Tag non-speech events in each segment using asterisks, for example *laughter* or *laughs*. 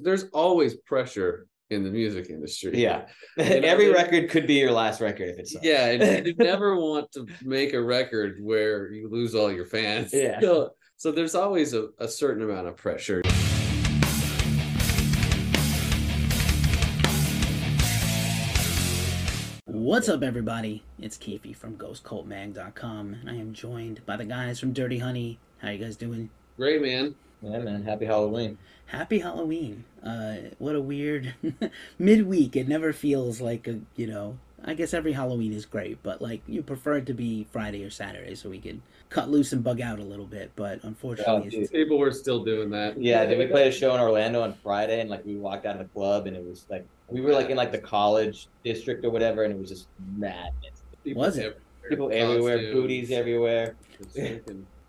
there's always pressure in the music industry. Yeah. *laughs* *laughs* know, Every there- record could be your last record if it's Yeah, and you *laughs* never want to make a record where you lose all your fans. Yeah. So, so there's always a, a certain amount of pressure. What's up, everybody? It's Keefe from GhostCultMag.com, and I am joined by the guys from Dirty Honey. How you guys doing? Great, man. Yeah, man. Happy Halloween. Happy Halloween! Uh, what a weird *laughs* midweek. It never feels like a you know. I guess every Halloween is great, but like you prefer it to be Friday or Saturday so we can cut loose and bug out a little bit. But unfortunately, Oh, it's, People were still doing that. Yeah, then we played a show in Orlando on Friday, and like we walked out of the club, and it was like we were like in like the college district or whatever, and it was just madness. People Was it? everywhere, People everywhere, costumes, booties everywhere.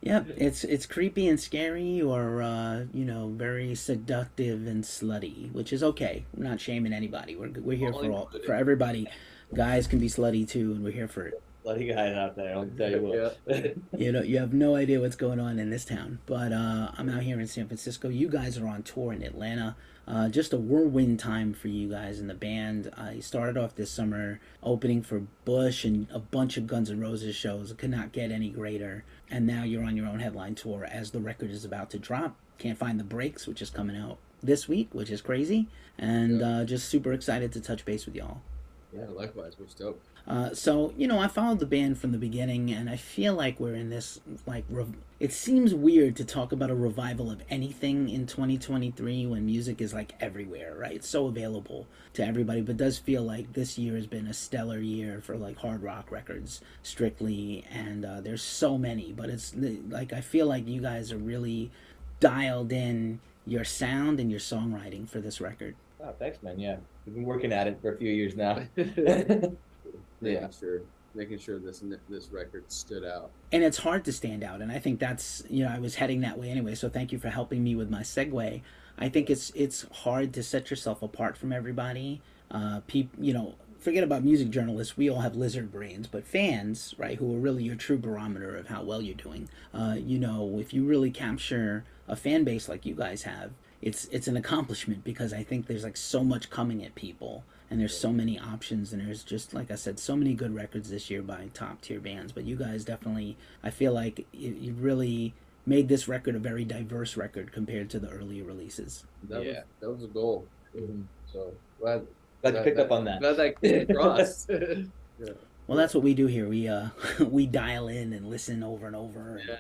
Just Yep, it's it's creepy and scary, or uh, you know, very seductive and slutty, which is okay. We're not shaming anybody. We're we're here All for all for everybody. Guys can be slutty too, and we're here for it. Bloody guys out there, I'll tell you what. *laughs* You know, you have no idea what's going on in this town. But uh, I'm out here in San Francisco. You guys are on tour in Atlanta. Uh, just a whirlwind time for you guys in the band. Uh, started off this summer opening for Bush and a bunch of Guns N' Roses shows. It could not get any greater. And now you're on your own headline tour as the record is about to drop. Can't find the brakes, which is coming out this week, which is crazy. And Yeah. uh, just super excited to touch base with y'all. yeah, likewise, we're stoked. Uh, so you know, I followed the band from the beginning, and I feel like we're in this like. Rev- it seems weird to talk about a revival of anything in 2023 when music is like everywhere, right? It's so available to everybody, but it does feel like this year has been a stellar year for like hard rock records, strictly, and uh, there's so many. But it's like I feel like you guys are really dialed in your sound and your songwriting for this record. oh, thanks, man. Yeah, we've been working at it for a few years now. *laughs* *laughs* making Yeah. sure, making sure this this record stood out. and it's hard to stand out and i think that's you know i was heading that way anyway so thank you for helping me with my segue i think it's it's hard to set yourself apart from everybody uh peop, you know forget about music journalists we all have lizard brains but fans right who are really your true barometer of how well you're doing uh you know if you really capture a fan base like you guys have it's it's an accomplishment because i think there's like so much coming at people and there's so many options and there's just like i said so many good records this year by top tier bands but you guys definitely i feel like you, you really made this record a very diverse record compared to the earlier releases That Yeah. was that was a goal. Mhm. So glad Glad you picked up on that. Glad that came across. *laughs* *laughs* well that's what we do here we uh *laughs* we dial in and listen over and over and yeah.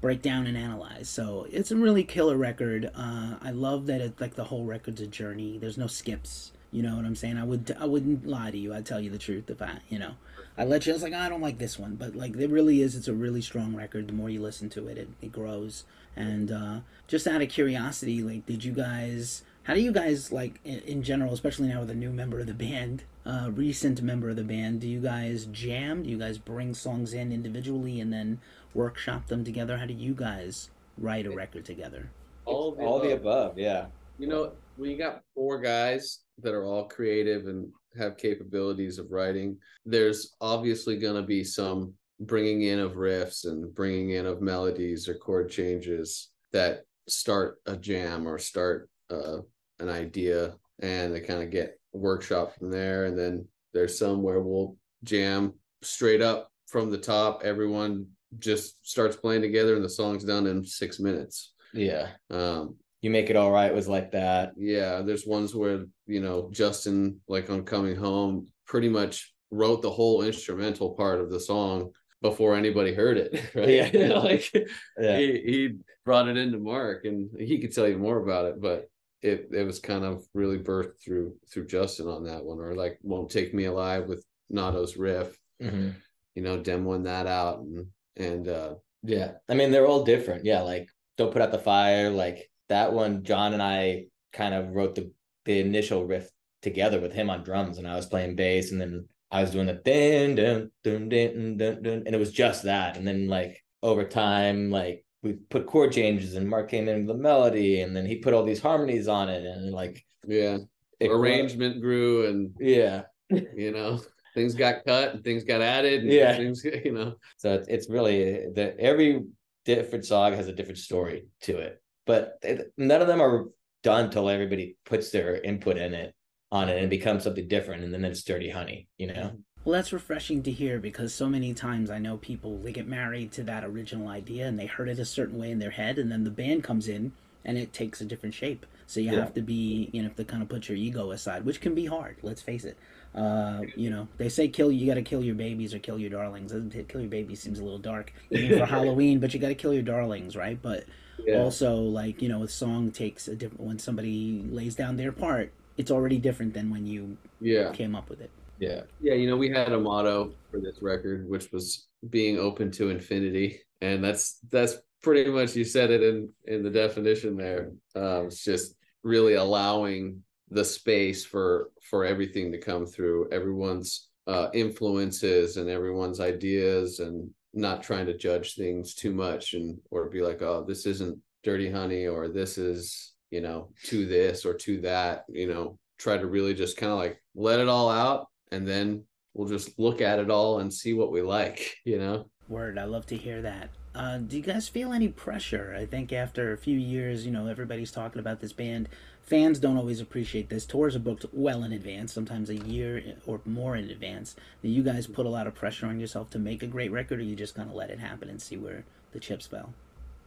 break down and analyze so it's a really killer record uh i love that it like the whole record's a journey there's no skips you know what i'm saying? I would i wouldn't lie to you. I'd tell you the truth if i you know. I let you i was like i don't like this one. But like it really is it's a really strong record. The more you listen to it it, it grows. And uh just out of curiosity like did you guys how do you guys like in, in general especially now with a new member of the band uh recent member of the band do you guys jam? Do you guys bring songs in individually and then workshop them together? How do you guys write a record together? All of the All the above. above, yeah. You know, we got four guys that are all creative and have capabilities of writing, there's obviously going to be some bringing in of riffs and bringing in of melodies or chord changes that start a jam or start uh, an idea and they kind of get workshop from there. And then there's some where we'll jam straight up from the top. Everyone just starts playing together and the song's done in six minutes. Yeah. Um, You make it all right was like that. yeah, there's ones where you know Justin, like on Coming Home, pretty much wrote the whole instrumental part of the song before anybody heard it. *laughs* Right? Yeah. *laughs* like Yeah. he he brought it into Marc, and he could tell you more about it, but it it was kind of really birthed through through Justin on that one, or like "Won't Take Me Alive" with Notto's riff. Mhm. You know, demoing that out, and and uh Yeah. I mean, they're all different. Yeah. Like, Don't Put Out the Fire. Like, that one, John and I kind of wrote the, the initial riff together with him on drums, and I was playing bass, and then I was doing the dun dun dun dun dun dun, and it was just that. And then, like, over time, like, we put chord changes, and Marc came in with the melody, and then he put all these harmonies on it, and like, yeah, it grew- arrangement grew, and Yeah. you know things got cut and things got added. And Yeah. things *laughs* you know. So it's it's really the every different song has a different story to it, but none of them are done till everybody puts their input in it on it and becomes something different and then it's dirty honey you know well that's refreshing to hear because so many times i know people they get married to that original idea and they heard it a certain way in their head and then the band comes in and it takes a different shape so you yeah. have to be you know to kind of put your ego aside which can be hard let's face it uh, you know, they say kill you got to kill your babies or kill your darlings. Kill your babies seems a little dark even for *laughs* Halloween, but you got to kill your darlings, right? But yeah. also, like you know, a song takes a different when somebody lays down their part. It's already different than when you yeah came up with it. Yeah, yeah. You know, we had a motto for this record, which was being open to infinity, and that's that's pretty much you said it in in the definition there. Um, it's just really allowing the space for for everything to come through everyone's uh, influences and everyone's ideas and not trying to judge things too much and or be like oh this isn't dirty honey or this is you know to this or to that you know try to really just kind of like let it all out and then we'll just look at it all and see what we like *laughs* you know? Word i love to hear that. Uh, do you guys feel any pressure? I think after a few years you know everybody's talking about this band fans don't always appreciate this. Tours are booked well in advance, sometimes a year or more in advance. Do you guys put a lot of pressure on yourself to make a great record, or you just kind of let it happen and see where the chips fell?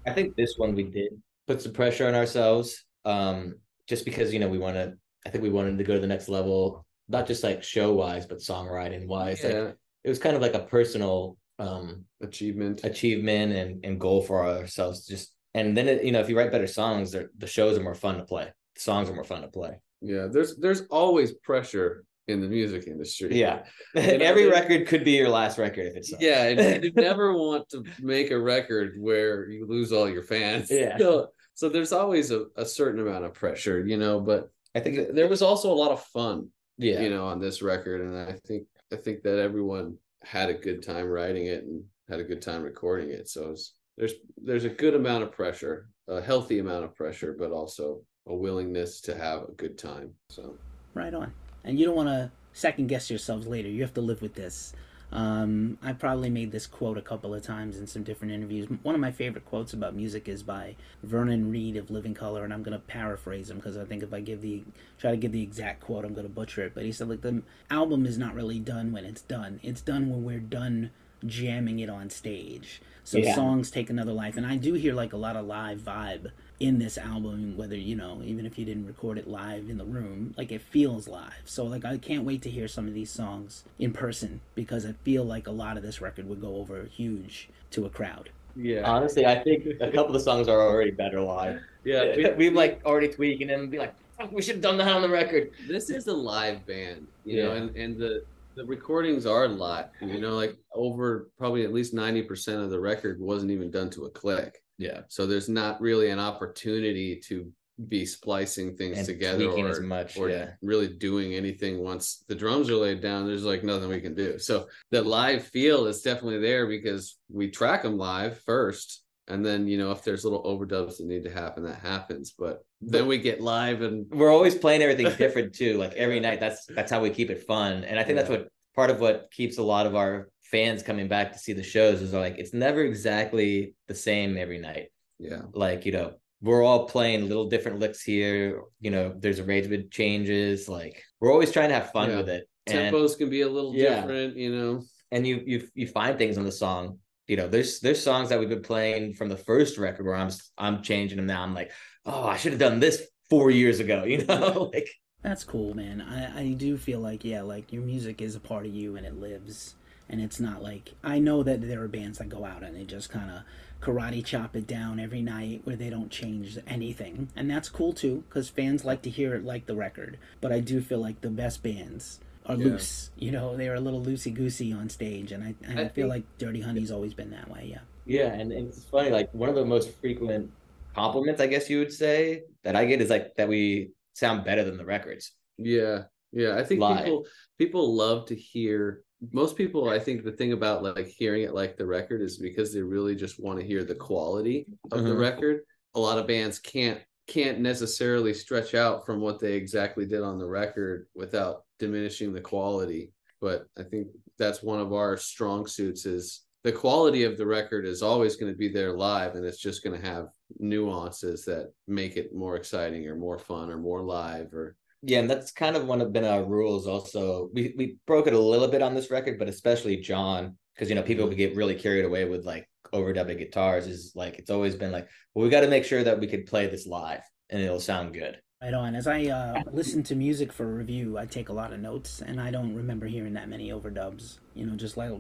I think this one we did put some pressure on ourselves, um, just because you know we want to. I think we wanted to go to the next level, not just like show wise, but songwriting wise. Yeah. Like, it was kind of like a personal um, achievement, achievement, and and goal for ourselves. Just and then it, you know if you write better songs, the shows are more fun to play songs are more fun to play. Yeah, there's there's always pressure in the music industry. Yeah, *laughs* and *laughs* every record could be your last record if it's yeah. And you *laughs* never want to make a record where you lose all your fans. Yeah. So, so there's always a, a certain amount of pressure, you know. But I think there was also a lot of fun, yeah, you know, on this record, and I think I think that everyone had a good time writing it and had a good time recording it. So was, there's there's a good amount of pressure, a healthy amount of pressure, but also a willingness to have a good time. So right on. And you don't want to second guess yourselves later. You have to live with this. Um, I probably made this quote a couple of times in some different interviews. One of my favorite quotes about music is by Vernon Reid of Living Colour, and I'm going to paraphrase him because I think if I give the try to give the exact quote, I'm going to butcher it. But he said, like the album is not really done when it's done. It's done when we're done jamming it on stage. So yeah. songs take another life, and I do hear like a lot of live vibe in this album whether you know even if you didn't record it live in the room like it feels live. So like i can't wait to hear some of these songs in person because i feel like a lot of this record would go over huge to a crowd. Yeah. Honestly i think a couple of the songs are already better live. Yeah we, we've like already tweaking them and be like we should have done that on the record. This is a live band you yeah. know and and the the recordings are live you know like over probably at least 90% of the record wasn't even done to a click yeah. So there's not really an opportunity to be splicing things and together or, as much, or yeah. really doing anything once the drums are laid down. There's like nothing we can do. So the live feel is definitely there because we track them live first. And then, you know, if there's little overdubs that need to happen, that happens. But then we get live and we're always playing everything *laughs* different too. Like every night, that's that's how we keep it fun. And I think yeah. that's what part of what keeps a lot of our fans coming back to see the shows is like it's never exactly the same every night. Yeah. Like, you know, we're all playing little different licks here. You know, there's arrangement changes. Like we're always trying to have fun yeah. with it. Tempos and, can be a little yeah. different, you know. And you you you find things on the song. You know, there's there's songs that we've been playing from the first record where I'm I'm changing them now. I'm like, oh, I should have done this four years ago. *laughs* You know, like that's cool, man. I I do feel like yeah, like your music is a part of you and it lives and it's not like I know that there are bands that go out and they just kind of karate chop it down every night where they don't change anything, and that's cool too because fans like to hear it like the record. But I do feel like the best bands are yeah. loose. You know, they're a little loosey goosey on stage, and I, and I, I feel think, like Dirty Honey's always been that way. Yeah. Yeah, and, and it's funny. Like one of the most frequent compliments, I guess you would say, that I get is like that we sound better than the records. Yeah, yeah. I think Live. people people love to hear most people i think the thing about like hearing it like the record is because they really just want to hear the quality of the mm-hmm. record a lot of bands can't can't necessarily stretch out from what they exactly did on the record without diminishing the quality but i think that's one of our strong suits is the quality of the record is always going to be there live and it's just going to have nuances that make it more exciting or more fun or more live or yeah, and that's kind of one of been our rules. Also, we we broke it a little bit on this record, but especially John, because you know people would get really carried away with like overdubbing guitars. Is like it's always been like, well, we got to make sure that we could play this live and it'll sound good. Right on. As I uh, listen to music for review, I take a lot of notes, and I don't remember hearing that many overdubs. You know, just like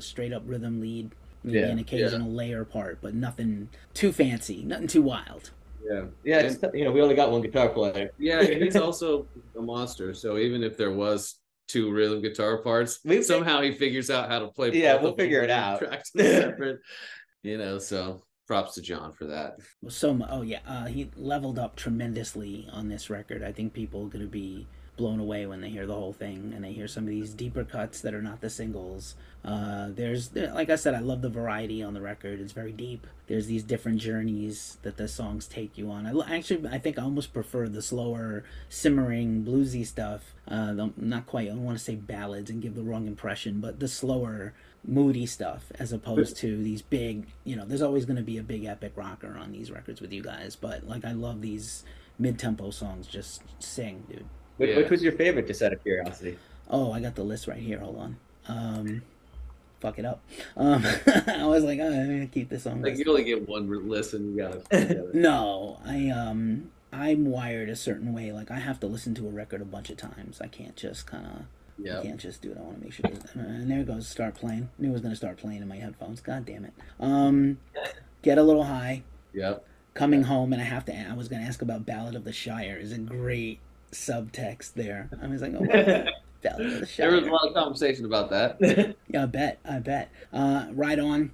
straight up rhythm lead, maybe Yeah, an occasional layer part, but nothing too fancy, nothing too wild. Yeah Yeah, it's, you know, we only got one guitar player. yeah and he's *laughs* also a monster so even if there was two rhythm guitar parts We- somehow he figures out how to play Yeah, both we'll of them figure it out. track them *laughs* separate, you know so props to john for that So, oh yeah, uh, he leveled up tremendously on this record. I think people are gonna be blown away when they hear the whole thing and they hear some of these deeper cuts that are not the singles. Uh, there's, there, like I said, I love the variety on the record. It's very deep. There's these different journeys that the songs take you on. I actually, I think I almost prefer the slower, simmering, bluesy stuff. Uh, the, not quite. I don't want to say ballads and give the wrong impression, but the slower, moody stuff as opposed to these big. You know, there's always going to be a big epic rocker on these records with you guys, but like I love these mid-tempo songs. Just sing, dude. Which, Yeah. which was your favorite, just out of curiosity? Oh, I got the list right here. Hold on. Um, fuck it up. Um, *laughs* I was like, oh, I'm gonna keep this on. like list. you only get one re- listen you gotta. *laughs* No, I um, I'm wired a certain way. Like I have to listen to a record a bunch of times. I can't just kind of. yeah I can't just do it. I want to make sure. And there it goes. Start playing. Knew it was gonna start playing in my headphones. God damn it. Um, *laughs* get a little high. yep Coming home, and I have to. I was gonna ask about Ballad of the Shire. Is a great subtext there. I was like, oh, wow. *laughs* The there was a lot of conversation about that *laughs* Yeah, I bet. I bet. Uh, Ride On.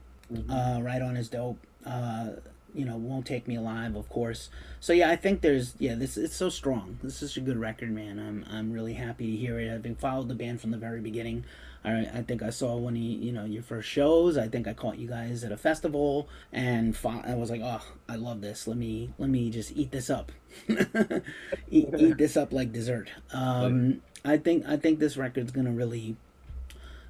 Uh, Ride On is dope. Uh, you know, Won't Take Me Alive, of course. So yeah, I think there's yeah, this it's so strong. This is a good record, man. I'm I'm really happy to hear it. I've been followed the band from the very beginning. I I think I saw one of you, know your first shows. I think I caught you guys at a festival, and fo- I was like, oh, I love this. Let me let me just eat this up, *laughs* eat, eat this up like dessert. Um, I think I think this record's gonna really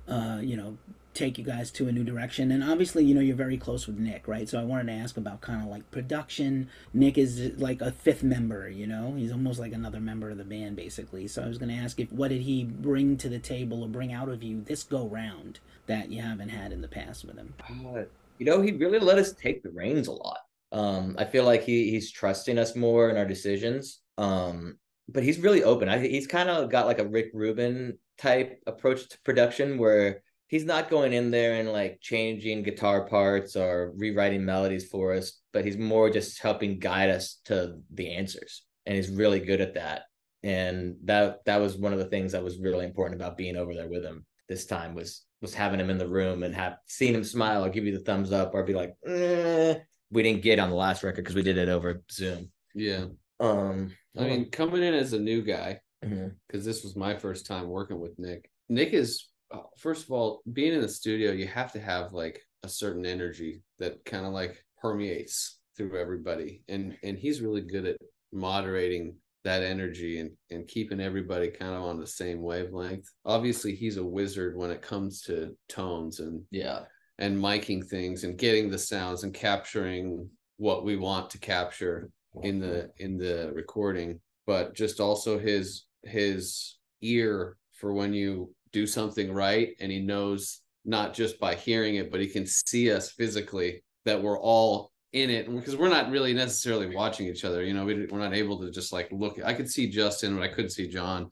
uh, you know, take you guys to a new direction. And obviously, you know, you're very close with Nick, right? So I wanted to ask about kind of like production. Nick is like a fifth member, you know, he's almost like another member of the band, basically. So I was going to ask if what did he bring to the table or bring out of you this go round that you haven't had in the past with him? Uh, you know, he really let us take the reins a lot. Um, I feel like he he's trusting us more in our decisions. Um, but he's really open. I he's kind of got like a Rick Rubin type approach to production where he's not going in there and like changing guitar parts or rewriting melodies for us, but he's more just helping guide us to the answers. And he's really good at that. And that that was one of the things that was really important about being over there with him this time was was having him in the room and have seen him smile or give you the thumbs up or be like, eh. we didn't get on the last record because we did it over Zoom. yeah Um, i mean coming in as a new guy because this was my first time working with Nick. Nick is Uh, first of all being in the studio. You have to have like a certain energy that kind of like permeates through everybody, and and he's really good at moderating that energy and and keeping everybody kind of on the same wavelength. Obviously, he's a wizard when it comes to tones and yeah, and miking things and getting the sounds and capturing what we want to capture in the in the recording but just also his his ear for when you do something right and he knows not just by hearing it but he can see us physically that we're all in it because we're not really necessarily watching each other you know we, we're not able to just like look i could see justin but i couldn't see john.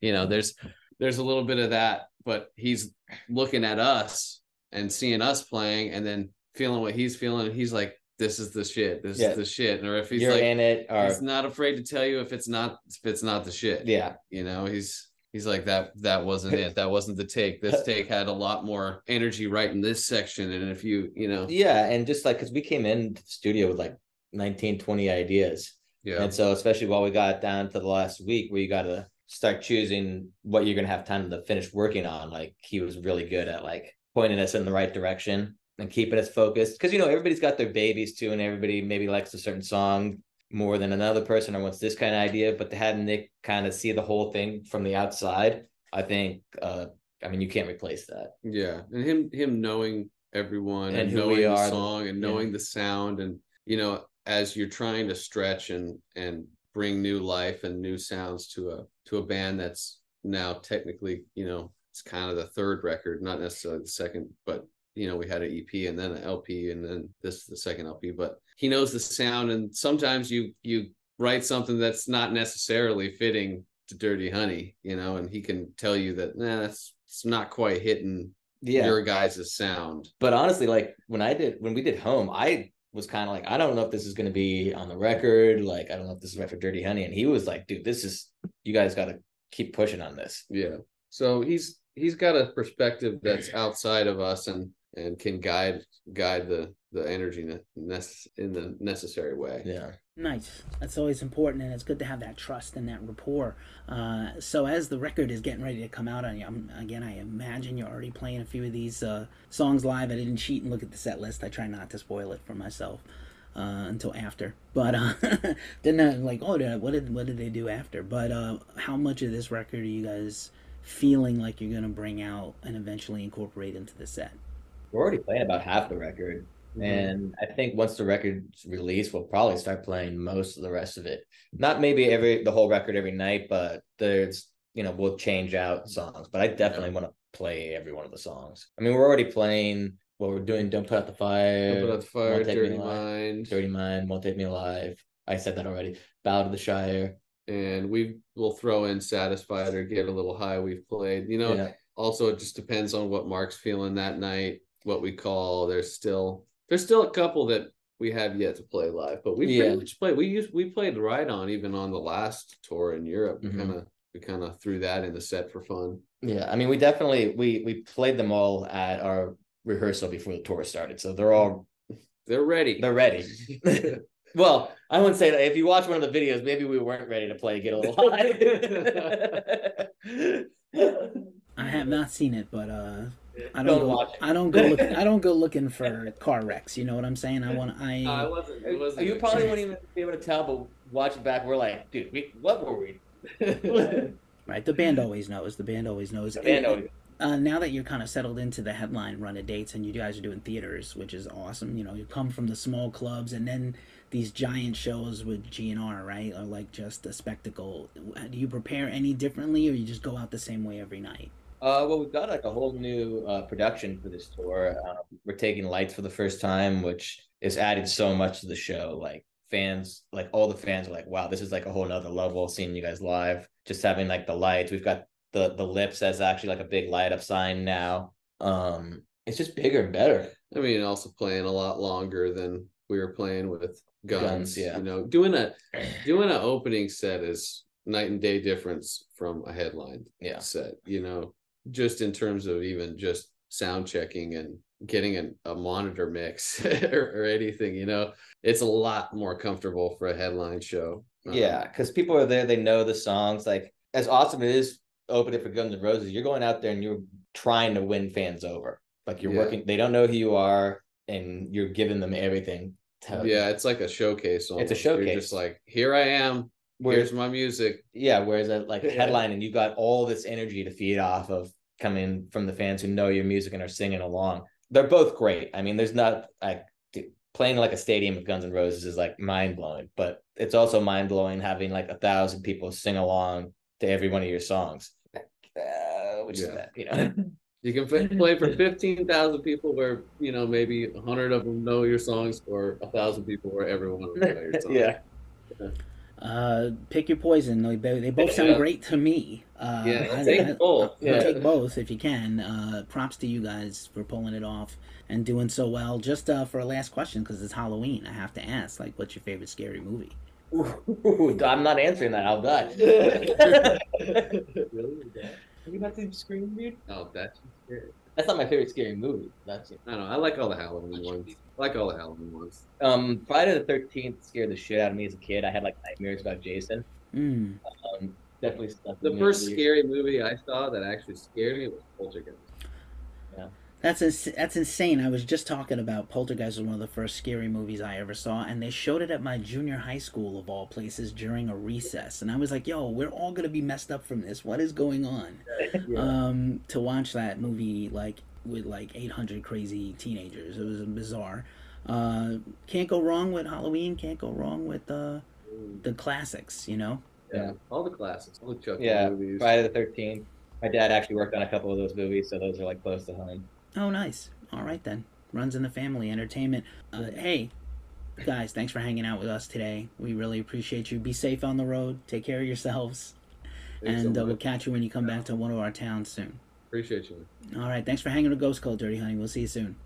You know there's there's a little bit of that but he's looking at us and seeing us playing and then feeling what he's feeling and he's like this is the shit this Yeah. is the shit or if he's you're like in it or he's not afraid to tell you if it's not if it's not the shit. Yeah, you know he's he's like that that wasn't it. That wasn't the take. This *laughs* take had a lot more energy right in this section and if you you know. Yeah, and just like because we came in the studio with like 19, 20 ideas, yeah. And so especially while we got down to the last week where you got to start choosing what you're gonna have time to finish working on, like he was really good at like pointing us in the right direction and keeping us focused. Because you know everybody's got their babies too and everybody maybe likes a certain song more than another person or wants this kind of idea but to have nick kind of see the whole thing from the outside i think uh i mean you can't replace that Yeah, and him him knowing everyone And and, knowing we the song and yeah. knowing the sound and you know as you're trying to stretch and and bring new life and new sounds to a to a band that's now technically you know it's kind of the third record not necessarily the second but you know we had an ep and then an lp and then this is the second lp but he knows the sound and sometimes you you write something that's not necessarily fitting to dirty honey you know and he can tell you that nah, that's it's not quite hitting Yeah. your guys' sound But honestly, like when I did when we did home, I was kind of like, I don't know if this is gonna be on the record. Like, I don't know if this is right for Dirty Honey. And he was like, dude, this is you guys gotta keep pushing on this. Yeah. So he's he's got a perspective that's outside of us and and can guide guide the the energy ne- nece- in the necessary way. Yeah. Nice. That's always important, and it's good to have that trust and that rapport. Uh, so, as the record is getting ready to come out on you, I'm, again, I imagine you're already playing a few of these uh, songs live. I didn't cheat and look at the set list. I try not to spoil it for myself uh, until after. But uh, *laughs* didn't know, like, oh, did I- what did what did they do after? But uh, how much of this record are you guys feeling like you're gonna bring out and eventually incorporate into the set? We're already playing about half the record. Mm-hmm. And I think once the record's released, we'll probably start playing most of the rest of it. Not maybe every the whole record every night, but there's you know, we'll change out songs. But I definitely want to play every one of the songs. I mean, we're already playing what we're doing, Don't Put Out the Fire, Don't put out the fire, dirty mind, Dirty Mind, Won't Take Me Alive. I said that already. Ballad of the Shire. and we will throw in satisfied or get a little high. We've played, you know. Yeah. Also, it just depends on what Marc's feeling that night. What we call there's still there's still a couple that we have yet to play live, but we Yeah. pretty much played. We used we played right on even on the last tour in Europe. We Mhm. kind of we kind of threw that in the set for fun. Yeah, I mean, we definitely we we played them all at our rehearsal before the tour started, so they're all They're ready. they're ready. *laughs* well, I wouldn't say that. If you watch one of the videos, maybe we weren't ready to play Get a Little High. *laughs* *laughs* I have not seen it, but uh, I Don't don't, go. watch. I don't go looking. I don't go looking for car wrecks. You know what I'm saying? I want. I. No, it wasn't. It wasn't. you probably wouldn't even be able to tell, but watch back, we're like, dude, we, what were we? *laughs* *laughs* Right. The band always knows. The band always knows. The band always- Uh, now that you're kind of settled into the headline run of dates and you guys are doing theaters, which is awesome. You know, you come from the small clubs and then these giant shows with GNR, right? Are like just a spectacle. Do you prepare any differently, or you just go out the same way every night? Uh, well, we've got like a whole new uh, production for this tour. Um, we're taking lights for the first time, which has added so much to the show. Like fans, like all the fans are like, "Wow, this is like a whole nother level." Seeing you guys live, just having like the lights. We've got the the lips as actually like a big light up sign now. Um, it's just bigger and better. I mean, also playing a lot longer than we were playing with guns. Guns, yeah. You know, doing a doing an opening set is night and day difference from a headline Yeah. set. You know, just in terms of even just sound checking and getting an, a monitor mix *laughs* or, or anything. You know, it's a lot more comfortable for a headline show. Um, Yeah, because people are there, they know the songs. Like as awesome as it is opening for Guns and Roses, you're going out there and you're trying to win fans over. Like you're Yeah. working, they don't know who you are, and you're giving them everything. To, yeah, it's like a showcase. It's a showcase. You're just like, here I am. Whereas, Here's my music. yeah, whereas at like a *laughs* Yeah. headline, and you got all this energy to feed off of coming from the fans who know your music and are singing along. They're both great. I mean, there's not like playing like a stadium of Guns N' Roses is like mind blowing, but it's also mind blowing having like a thousand people sing along to every one of your songs. Uh, which is Yeah. that, you know. *laughs* You can play for *laughs* fifteen thousand people, where you know maybe a hundred of them know your songs, or a thousand people where everyone will know your songs. Yeah. Uh, pick your poison. They, they both sound Yeah. great to me. Uh, Yeah, I- take I- both. Yeah. Yeah. Take both if you can. Uh, props to you guys for pulling it off and doing so well. Just uh, for a last question, because it's Halloween, I have to ask, like, what's your favorite scary movie? Ooh, I'm not answering that. I'll die. *laughs* really? *laughs* Have you not seen Scream, dude? Oh, that's scary. That's not my favorite scary movie. That's it. I don't know. I like all the Halloween ones. I like all the Halloween ones. Um, Friday the Thirteenth scared the shit out of me as a kid. I had like nightmares about Jason. Mm. Um, definitely stuck. The first over scary movie I saw that actually scared me was Poltergeist. Yeah. That's ins- that's insane. I was just talking about Poltergeist was one of the first scary movies I ever saw, and they showed it at my junior high school of all places during a recess, and I was like, "Yo, we're all gonna be messed up from this. What is going on?" *laughs* Yeah. Um, to watch that movie like with like 800 crazy teenagers, it was bizarre. uh, can't go wrong with Halloween. Can't go wrong with uh, the classics. You know. Yeah, all the classics, all the Chucky Yeah, movies. Friday the Thirteenth. My dad actually worked on a couple of those movies, so those are like close to home. Oh, nice. All right then. Runs in the family entertainment. Uh, hey, guys, thanks for hanging out with us today. We really appreciate you. Be safe on the road. Take care of yourselves, Thanks so and uh, we'll catch you when you come back to one of our towns soon. Appreciate you. All right. Thanks for hanging with Ghost Cult, Dirty Honey. We'll see you soon.